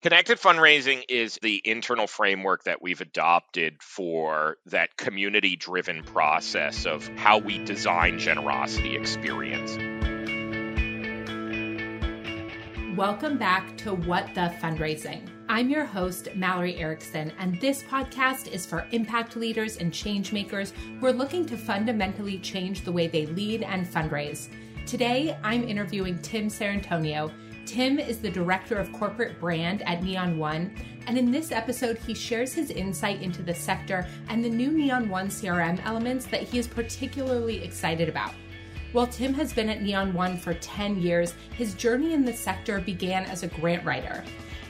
Connected fundraising is the internal framework that we've adopted for that community driven process of how we design generosity experience. Welcome back to What the Fundraising. I'm your host, Mallory Erickson, and this podcast is for impact leaders and change makers who are looking to fundamentally change the way they lead and fundraise. Today, I'm interviewing Tim Sarantonio Tim is the director of corporate brand at Neon One, and in this episode, he shares his insight into the sector and the new Neon One CRM elements that he is particularly excited about. While Tim has been at Neon One for 10 years, his journey in the sector began as a grant writer.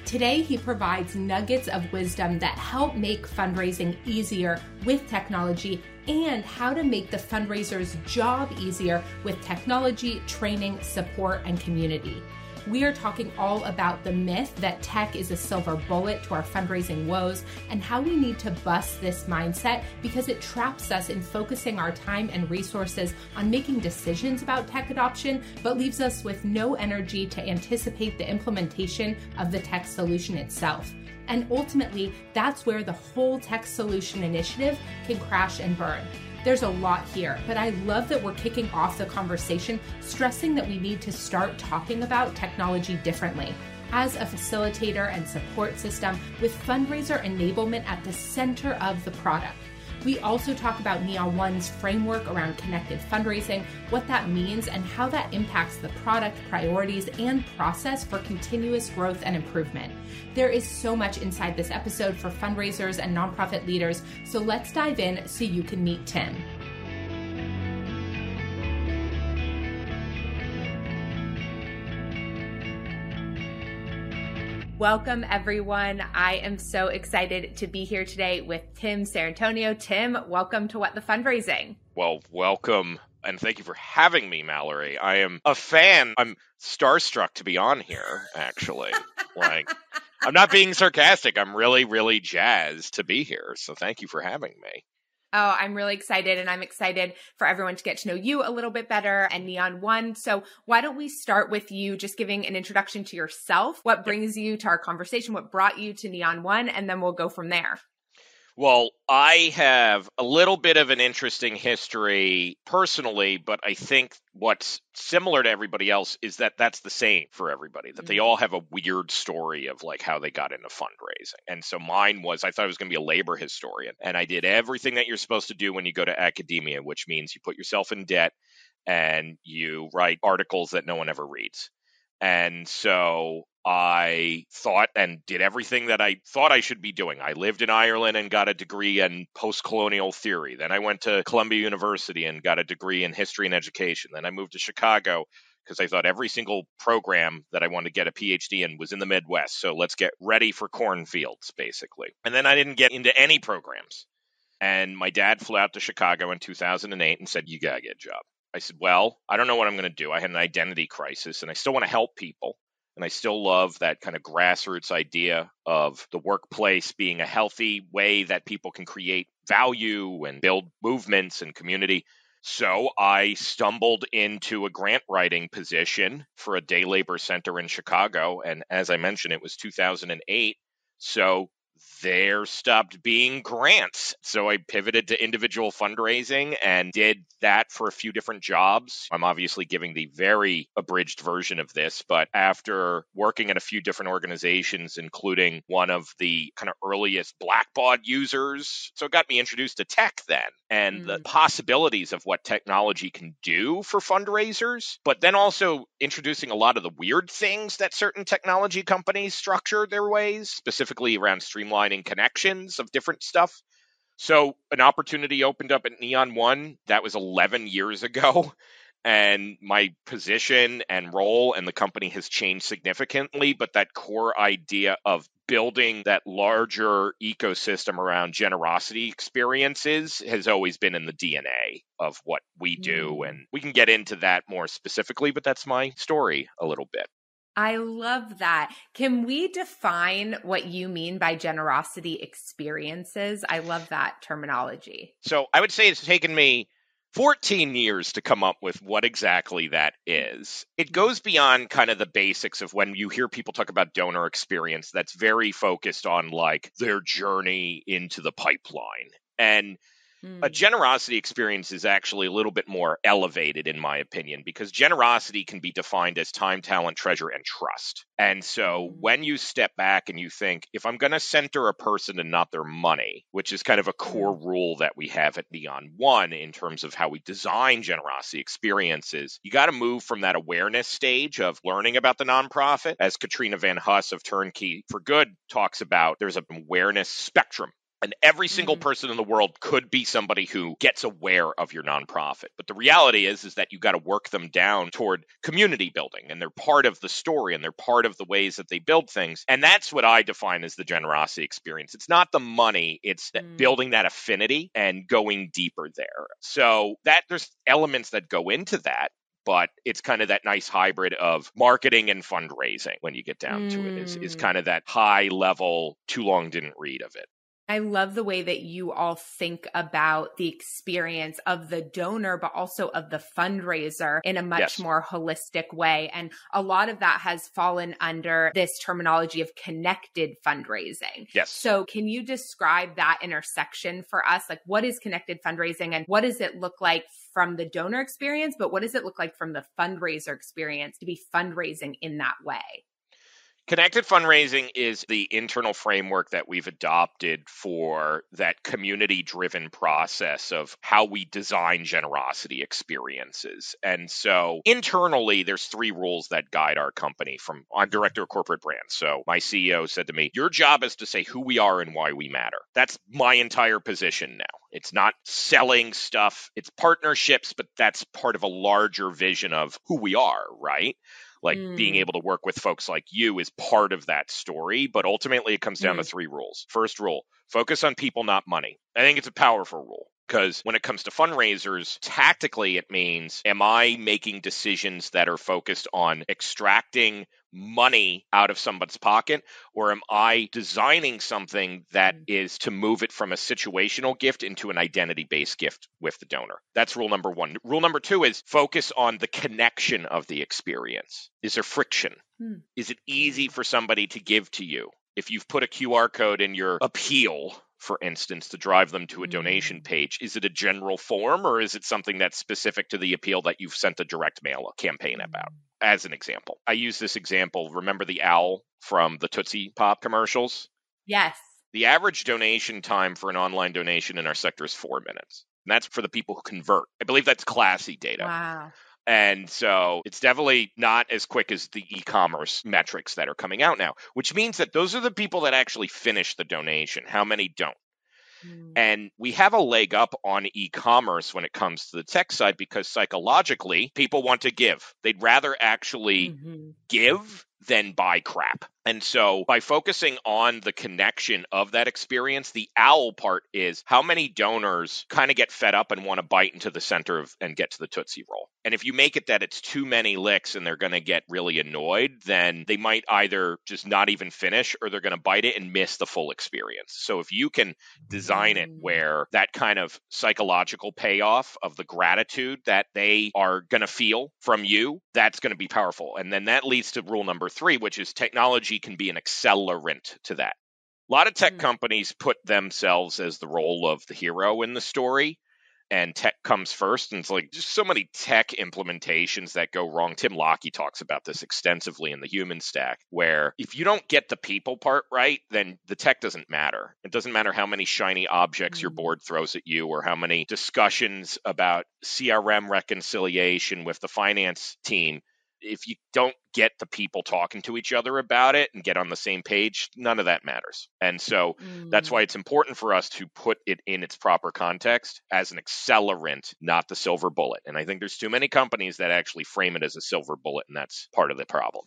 Today, he provides nuggets of wisdom that help make fundraising easier with technology and how to make the fundraiser's job easier with technology, training, support, and community we are talking all about the myth that tech is a silver bullet to our fundraising woes and how we need to bust this mindset because it traps us in focusing our time and resources on making decisions about tech adoption, but leaves us with no energy to anticipate the implementation of the tech solution itself. And ultimately, that's where the whole tech solution initiative can crash and burn. There's a lot here, but I love that we're kicking off the conversation stressing that we need to start talking about technology differently. As a facilitator and support system with fundraiser enablement at the center of the product. We also talk about Neon One's framework around connected fundraising, what that means, and how that impacts the product, priorities, and process for continuous growth and improvement. There is so much inside this episode for fundraisers and nonprofit leaders, so let's dive in so you can meet Tim. Welcome, everyone. I am so excited to be here today with Tim Sarantonio. Tim, welcome to What the Fundraising. Well, welcome and thank you for having me, Mallory. I am a fan. I'm starstruck to be on here, actually. like, I'm not being sarcastic. I'm really, really jazzed to be here. So thank you for having me. Oh, I'm really excited and I'm excited for everyone to get to know you a little bit better and Neon One. So, why don't we start with you just giving an introduction to yourself? What brings you to our conversation? What brought you to Neon One? And then we'll go from there. Well, I have a little bit of an interesting history personally, but I think what's similar to everybody else is that that's the same for everybody, that mm-hmm. they all have a weird story of like how they got into fundraising. And so mine was I thought I was going to be a labor historian, and I did everything that you're supposed to do when you go to academia, which means you put yourself in debt and you write articles that no one ever reads. And so I thought and did everything that I thought I should be doing. I lived in Ireland and got a degree in post colonial theory. Then I went to Columbia University and got a degree in history and education. Then I moved to Chicago because I thought every single program that I wanted to get a PhD in was in the Midwest. So let's get ready for cornfields, basically. And then I didn't get into any programs. And my dad flew out to Chicago in 2008 and said, You got to get a job. I said, Well, I don't know what I'm going to do. I had an identity crisis and I still want to help people. And I still love that kind of grassroots idea of the workplace being a healthy way that people can create value and build movements and community. So I stumbled into a grant writing position for a day labor center in Chicago. And as I mentioned, it was 2008. So there stopped being grants. So I pivoted to individual fundraising and did that for a few different jobs. I'm obviously giving the very abridged version of this, but after working at a few different organizations, including one of the kind of earliest Blackbaud users, so it got me introduced to tech then and mm. the possibilities of what technology can do for fundraisers, but then also introducing a lot of the weird things that certain technology companies structure their ways, specifically around streamlining connections of different stuff. So an opportunity opened up at Neon One. That was 11 years ago. And my position and role and the company has changed significantly. But that core idea of building that larger ecosystem around generosity experiences has always been in the DNA of what we do. Mm. And we can get into that more specifically, but that's my story a little bit. I love that. Can we define what you mean by generosity experiences? I love that terminology. So I would say it's taken me 14 years to come up with what exactly that is. It goes beyond kind of the basics of when you hear people talk about donor experience, that's very focused on like their journey into the pipeline. And Mm. A generosity experience is actually a little bit more elevated, in my opinion, because generosity can be defined as time, talent, treasure, and trust. And so mm. when you step back and you think, if I'm going to center a person and not their money, which is kind of a core rule that we have at Neon One in terms of how we design generosity experiences, you got to move from that awareness stage of learning about the nonprofit, as Katrina Van Huss of Turnkey for Good talks about, there's an awareness spectrum and every single mm-hmm. person in the world could be somebody who gets aware of your nonprofit. But the reality is is that you got to work them down toward community building and they're part of the story and they're part of the ways that they build things. And that's what I define as the generosity experience. It's not the money, it's mm. building that affinity and going deeper there. So that there's elements that go into that but it's kind of that nice hybrid of marketing and fundraising when you get down mm. to it is, is mm. kind of that high level too long didn't read of it I love the way that you all think about the experience of the donor, but also of the fundraiser in a much yes. more holistic way. And a lot of that has fallen under this terminology of connected fundraising. Yes. So, can you describe that intersection for us? Like, what is connected fundraising and what does it look like from the donor experience? But what does it look like from the fundraiser experience to be fundraising in that way? Connected fundraising is the internal framework that we've adopted for that community driven process of how we design generosity experiences. And so internally, there's three rules that guide our company from I'm director of corporate brand. So my CEO said to me, Your job is to say who we are and why we matter. That's my entire position now. It's not selling stuff, it's partnerships, but that's part of a larger vision of who we are, right? Like mm. being able to work with folks like you is part of that story but ultimately it comes down mm. to three rules first rule focus on people not money i think it's a powerful rule because when it comes to fundraisers, tactically it means am I making decisions that are focused on extracting money out of somebody's pocket or am I designing something that mm. to move it from a situational gift into an identity based gift with the donor? That's rule number 1. Rule number 2 is focus on the connection of the experience. Is there friction? Hmm. Is it easy for somebody to give to you? If you've put a QR code in your appeal for instance, to drive them to a donation mm. page? Is it a general form or is it something that's specific to the appeal that you've sent a direct mail campaign about? Mm. As an example, I use this example. Remember the owl from the Tootsie Pop commercials? Yes. The average donation time for an online donation in our sector is four minutes. And that's for the people who convert. I believe that's classy data. Wow. And so it's definitely not as quick as the e commerce metrics that are coming out now, which means that those are the people that actually finish the donation. How many don't? Mm. And we have a leg up on e commerce when it comes to the tech side because psychologically, people want to give. They'd rather actually mm-hmm. give than buy crap. And so by focusing on the connection of that experience, the owl part is how many donors kind of get fed up and want to bite into the center of and get to the Tootsie Roll. And if you make it that it's too many licks and they're going to get really annoyed, then they might either just not even finish or they're going to bite it and miss the full experience. So if you can design it mm. where that kind of psychological payoff of the gratitude that they are going to feel from you, that's going to be powerful. And then that leads to rule number three, which is technology can be an accelerant to that. A lot of tech mm. companies put themselves as the role of the hero in the story, and tech comes first. And it's like just so many tech implementations that go wrong. Tim Lockie talks about this extensively in the human stack, where if you don't get the people part right, then the tech doesn't matter. It doesn't matter how many shiny objects your mm. board throws at you or how many discussions about CRM reconciliation with the finance team if you don't get the people talking to each other about it and get on the same page, none of that matters. And so mm. that's why mm. it's important for us to put it in its proper context as an accelerant, not the silver bullet. And I think there's too many companies that actually frame it as a silver bullet, and that's part of the problem.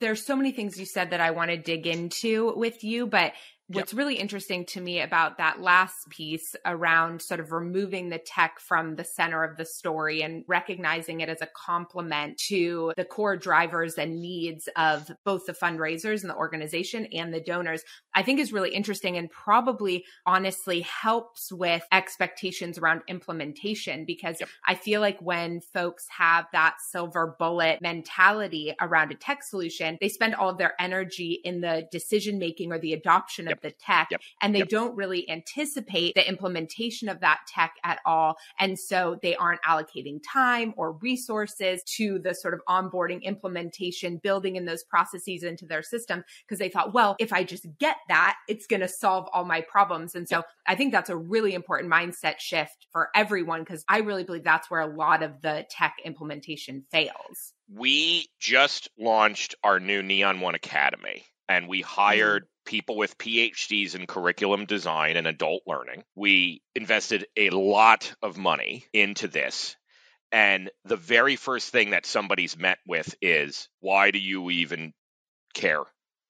There's so many things you said that I want to dig into with you, but What's yep. really interesting to me about that last piece around sort of removing the tech from the center of the story and recognizing it as a complement to the core drivers and needs of both the fundraisers and the organization and the donors, I think is really interesting and probably honestly helps with expectations around implementation because yep. I feel like when folks have that silver bullet mentality around a tech solution, they spend all of their energy in the decision making or the adoption yep. of the tech yep. and they don't really anticipate the implementation of that tech at all. And so they aren't allocating time or resources to the sort of onboarding implementation, building in those processes into their system because they thought, well, if I just get that, it's going to solve all my problems. And so I think that's a really important mindset shift for everyone because I really believe that's where a lot of the tech implementation fails. We just launched our new Neon One Academy and we hired mm people with PhDs in curriculum design and adult learning. We invested a lot of money into this. And the very first thing that somebody's met with is why do you even care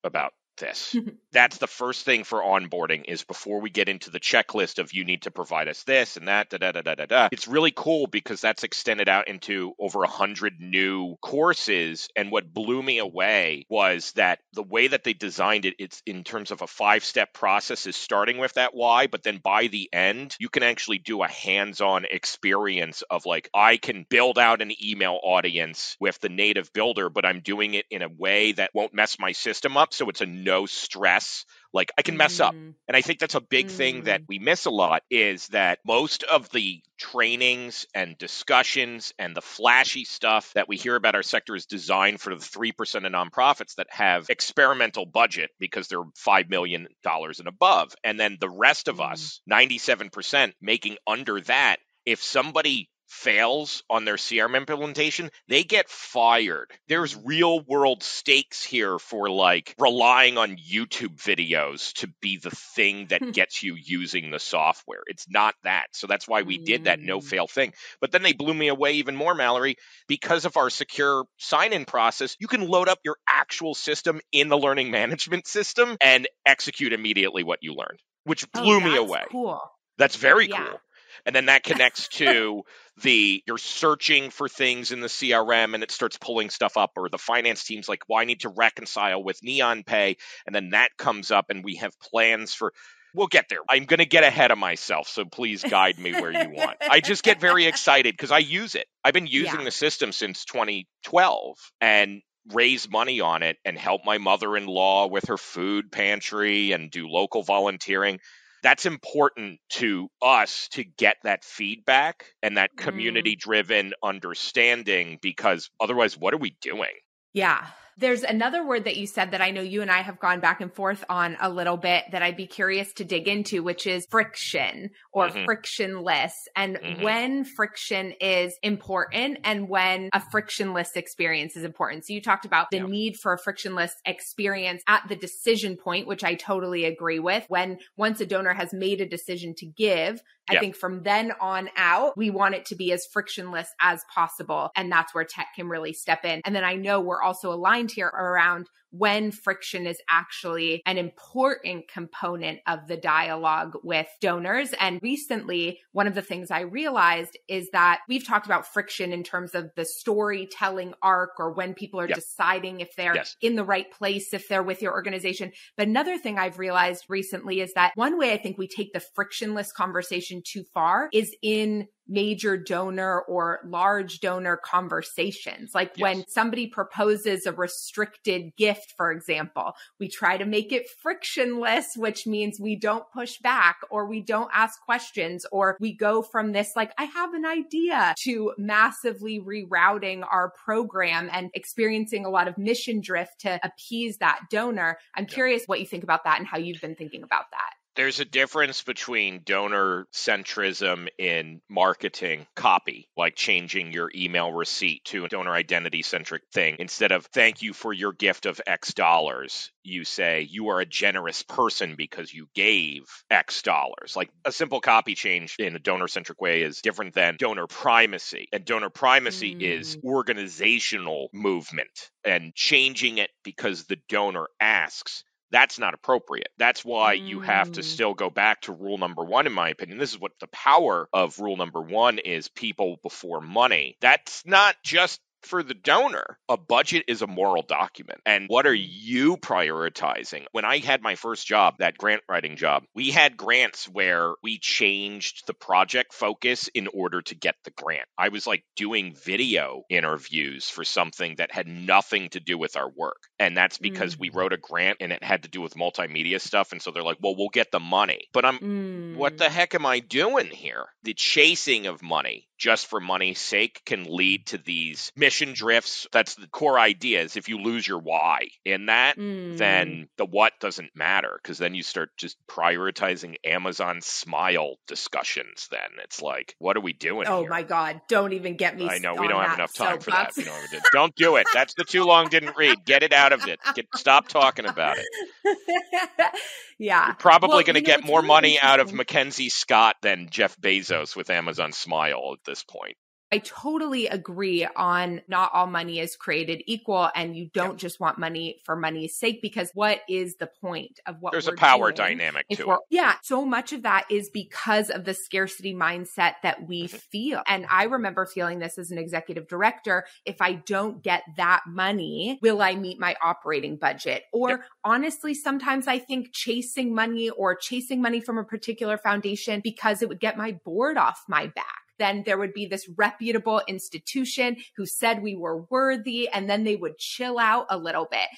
about this. That's the first thing for onboarding is before we get into the checklist of you need to provide us this and that, da da da da da da. It's really cool because that's extended out into over a hundred new courses. And what blew me away was that the way that they designed it, it's in terms of a five step process is starting with that why, but then by the end, you can actually do a hands on experience of like, I can build out an email audience with the native builder, but I'm doing it in a way that won't mess my system up. So it's a no stress like i can mess mm. up and i think that's a big mm. thing that mm. we miss a lot is that most of the trainings and discussions and the flashy stuff that we hear about our sector is designed for the 3% of nonprofits that have experimental budget because they're $5 million and above and then the rest of mm. us 97% making under that if somebody fails on their CRM implementation, they get fired. There's real world stakes here for like relying on YouTube videos to be the thing that gets you using the software. It's not that. So that's why we did that no mm. fail thing. But then they blew me away even more, Mallory, because of our secure sign in process. You can load up your actual system in the learning management system and execute immediately what you learned, which oh, blew oh, me away. Cool. That's very yeah. cool and then that connects to the you're searching for things in the CRM and it starts pulling stuff up or the finance team's like well I need to reconcile with Neon Pay and then that comes up and we have plans for we'll get there. I'm going to get ahead of myself, so please guide me where you want. I just get very excited because I use it. I've been using yeah. the system since 2012 and raise money on it and help my mother-in-law with her food pantry and do local volunteering that's important to us to get that feedback and that community driven mm. understanding because otherwise, what are we doing? Yeah. There's another word that you said that I know you and I have gone back and forth on a little bit that I'd be curious to dig into, which is friction or mm-hmm. frictionless and mm-hmm. when friction is important and when a frictionless experience is important. So you talked about the yeah. need for a frictionless experience at the decision point, which I totally agree with. When once a donor has made a decision to give, I yep. think from then on out, we want it to be as frictionless as possible. And that's where tech can really step in. And then I know we're also aligned here around when friction is actually an important component of the dialogue with donors. And recently, one of the things I realized is that we've talked about friction in terms of the storytelling arc or when people are yep. deciding if they're yes. in the right place, if they're with your organization. But another thing I've realized recently is that one way I think we take the frictionless conversation too far is in major donor or large donor conversations. Like yes. when somebody proposes a restricted gift, for example, we try to make it frictionless, which means we don't push back or we don't ask questions or we go from this, like, I have an idea to massively rerouting our program and experiencing a lot of mission drift to appease that donor. I'm curious what you think about that and how you've been thinking about that. There's a difference between donor centrism in marketing copy, like changing your email receipt to a donor identity centric thing. Instead of thank you for your gift of X dollars, you say you are a generous person because you gave X dollars. Like a simple copy change in a donor centric way is different than donor primacy. And donor primacy mm. is organizational movement and changing it because the donor asks That's not appropriate. That's why mm. you have to mm. still go back to rule number one, in my opinion. This is what the power of rule number one is people before money. That's not just for the donor, a budget is a moral document. And what are you prioritizing? When I had my first job, that grant writing job, we had grants where we changed the project focus in order to get the grant. I was like doing video interviews for something that had nothing to do with our work. And that's because mm. we wrote a grant and it had to do with multimedia stuff. And so they're like, well, we'll get the money. But I'm, mm. what the heck am I doing here? The chasing of money just for money's sake can lead to these mission drifts. That's the core idea is if you lose your why in that, mm. then the what doesn't matter because then you start just prioritizing Amazon smile discussions. Then it's like, what are we doing? Oh here? my God. Don't even get me I know we don't have enough time for that. don't, don't do it. That's the too long didn't read. Get it out of it. Get, stop talking about it. yeah. You're probably well, going to get more really money out of Mackenzie Scott than Jeff Bezos with Amazon Smile this point. I totally agree on not all money is created equal and you don't just want money for money's sake because what is the point of what There's a power dynamic to it. Yeah, so much of that is because of the scarcity mindset that we mm-hmm. feel. And I remember feeling this as an executive director, if I don't get that money, will I meet my operating budget? Or honestly, sometimes I think chasing money or chasing money from a particular foundation because it would get my board off my back then there would be this reputable institution who said we were worthy, and then they would chill out a little bit.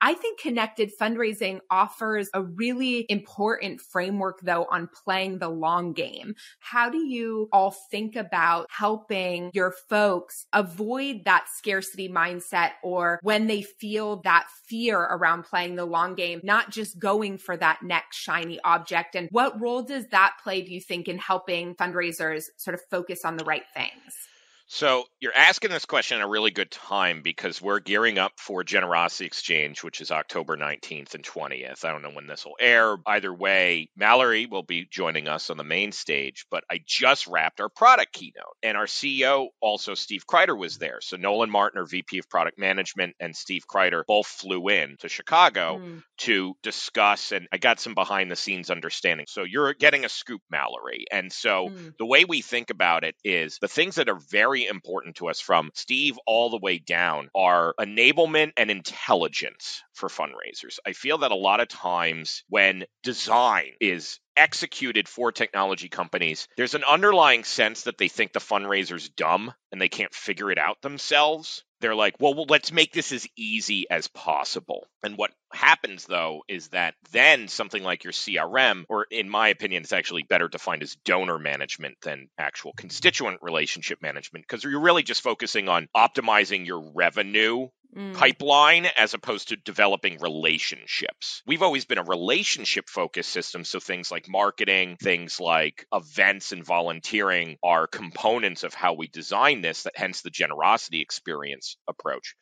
I think connected fundraising offers a really important framework though on playing the long game. How do you all think about helping your folks avoid that scarcity mindset or when they feel that fear around playing the long game, not just going for that next shiny object? And what role does that play, do you think, in helping fundraisers sort of focus on the right things? So you're asking this question at a really good time because we're gearing up for Generosity Exchange, which is October 19th and 20th. I don't know when this will air. Either way, Mallory will be joining us on the main stage, but I just wrapped our product keynote. And our CEO, also Steve Kreider, was there. So Nolan Martin, our VP of Product Management, and Steve Kreider both flew in to Chicago mm. to discuss, and I got some behind the scenes understanding. So you're getting a scoop, Mallory. And so mm. the way we think about it is the things that are very very important to us from Steve all the way down are enablement and intelligence for fundraisers. I feel that a lot of times when design is executed for technology companies, there's an underlying sense that they think the fundraiser's dumb and they can't figure it out themselves. They're like, well, well, let's make this as easy as possible. And what happens though is that then something like your CRM, or in my opinion, it's actually better defined as donor management than actual constituent relationship management, because you're really just focusing on optimizing your revenue mm. pipeline as opposed to developing relationships. We've always been a relationship focused system. So things like marketing, things like events and volunteering are components of how we design this, that hence the generosity experience approach.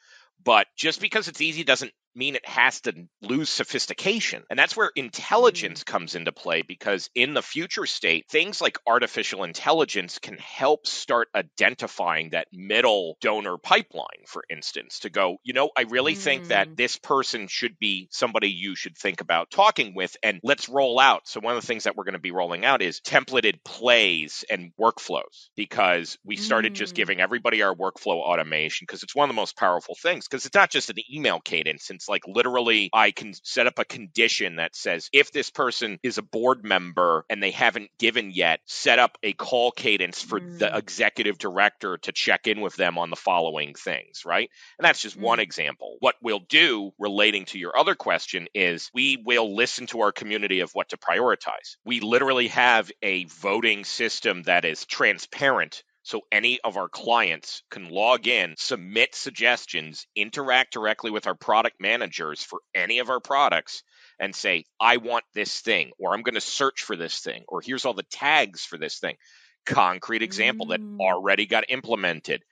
But just because it's easy doesn't mean it has to lose sophistication. And that's where intelligence mm. comes into play because in the future state, things like artificial intelligence can help start identifying that middle donor pipeline, for instance, to go, you know, I really mm. think that mm. this person should be somebody you should think about talking with and let's roll out. So, one of the things that we're going to be rolling out is templated plays and workflows because we started mm. just giving everybody our workflow automation because it's one of the most powerful things because it's not just an email cadence. It's like literally, I can set up a condition that says if this person is a board member and they haven't given yet, set up a call cadence for mm. the executive director to check in with them on the following things, right? And that's just mm. one example. What we'll do relating to your other question is we will listen to our community of what to prioritize. We literally have a voting system that is transparent so any of our clients can log in, submit suggestions, interact directly with our product managers for any of our products and say, I want this thing, or I'm going to search for this thing, or here's all the tags for this thing. Concrete example mm. that already got implemented.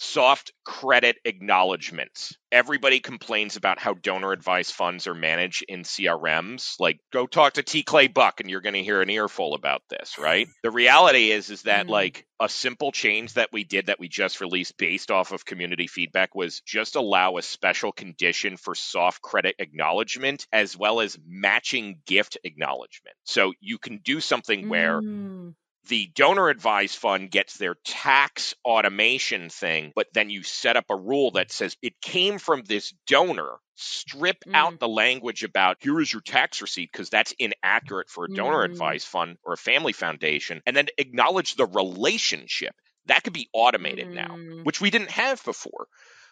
Soft credit acknowledgments. Everybody complains about how donor advised funds are managed in CRMs. Like, go talk to T. Clay Buck and you're going to hear an earful about this, right? the reality is, is that mm. like a simple change that we did that we just released based off of community feedback was just allow a special condition for soft credit acknowledgement as well as matching gift acknowledgement. So you can do something where mm the donor advised fund gets their tax automation thing, but then you set up a rule that says it came from this donor. Strip mm. out the language about here is your tax receipt because that's inaccurate for a donor mm. advised fund or a family foundation, and then acknowledge the relationship. That could be automated mm. now, which we didn't have before.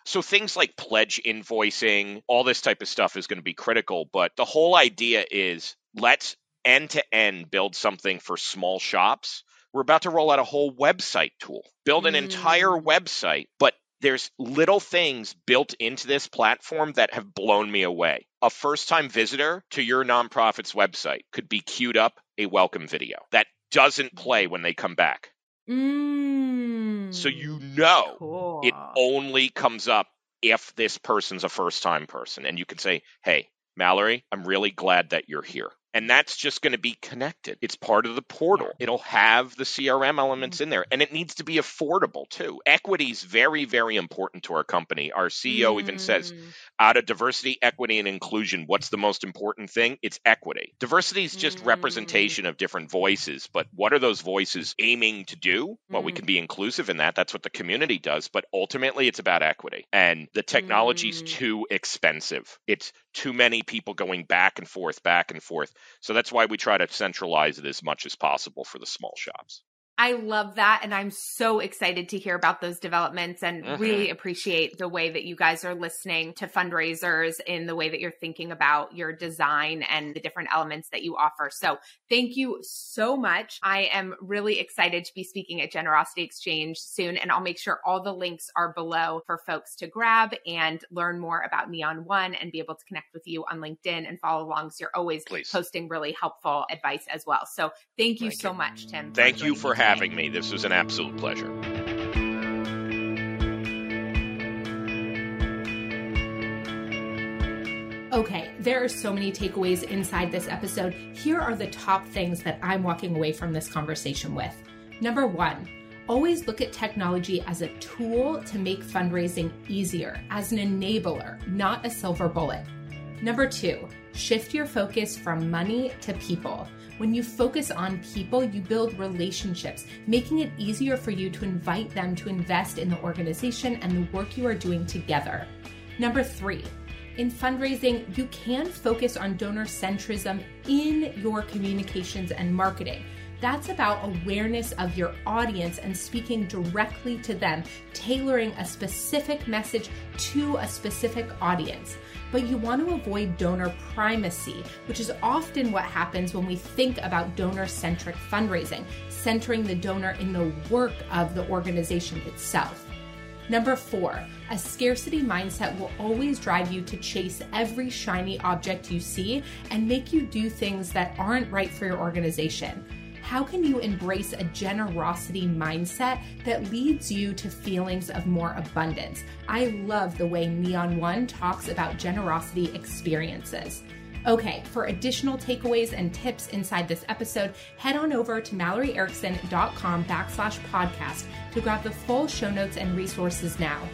So things like pledge invoicing, all this type of stuff is going to be critical. But the whole idea is let's end to end build something for small shops. We're about to roll out a whole website tool, build an mm. entire website, but there's little things built into this platform that have blown me away. A first time visitor to your nonprofit's website could be queued up a welcome video that doesn't play when they come back. Mm. So you know cool. it only comes up if this person's a first time person. And you can say, hey, Mallory, I'm really glad that you're here and that's just going to be connected. It's part of the portal. It'll have the CRM elements in there, and it needs to be affordable too. Equity is very, very important to our company. Our CEO mm. even says, mm. out of diversity, equity, and inclusion, what's the most important thing? It's equity. Diversity is just mm. representation of different voices, but what are those voices aiming to do? Well, we mm. can be inclusive in that. That's what the community does, but ultimately, it's about equity. And the technology's mm. too expensive. It's too many people going back and forth, back and forth. So that's why we try to centralize it as much as possible for the small shops. I love that. And I'm so excited to hear about those developments and mm-hmm. really appreciate the way that you guys are listening to fundraisers in the way that you're thinking about your design and the different elements that you offer. So thank you so much. I am really excited to be speaking at Generosity Exchange soon. And I'll make sure all the links are below for folks to grab and learn more about Neon One and be able to connect with you on LinkedIn and follow along. So you're always Please. posting really helpful advice as well. So thank you thank so you. much, Tim. Thank you for having having me. This was an absolute pleasure. Okay, there are so many takeaways inside this episode. Here are the top things that I'm walking away from this conversation with. Number one, always look at technology as a tool to make fundraising easier, as an enabler, not a silver bullet. Number two, shift your focus from money to people. When you focus on people, you build relationships, making it easier for you to invite them to invest in the organization and the work you are doing together. Number three, in fundraising, you can focus on donor centrism in your communications and marketing. That's about awareness of your audience and speaking directly to them, tailoring a specific message to a specific audience but you want to avoid donor primacy, which is often what happens when we think about donor centric fundraising, centering the donor in the work of the organization itself. Number four, a scarcity mindset will always drive you to chase every shiny object you see and make you do things that aren't right for your organization how can you embrace a generosity mindset that leads you to feelings of more abundance? I love the way Neon One talks about generosity experiences. Okay, for additional takeaways and tips inside this episode, head on over to malloryerickson.com backslash podcast to grab the full show notes and resources now.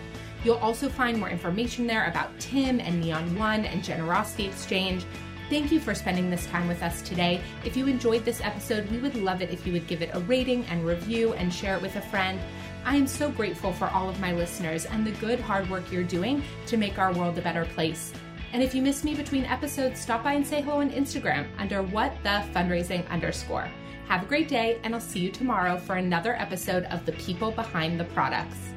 You'll also find more information there about Tim and Neon One and Generosity Exchange, Thank you for spending this time with us today. If you enjoyed this episode, we would love it if you would give it a rating and review and share it with a friend. I am so grateful for all of my listeners and the good hard work you're doing to make our world a better place. And if you miss me between episodes, stop by and say hello on Instagram under what the fundraising underscore. Have a great day, and I'll see you tomorrow for another episode of The People Behind the Products.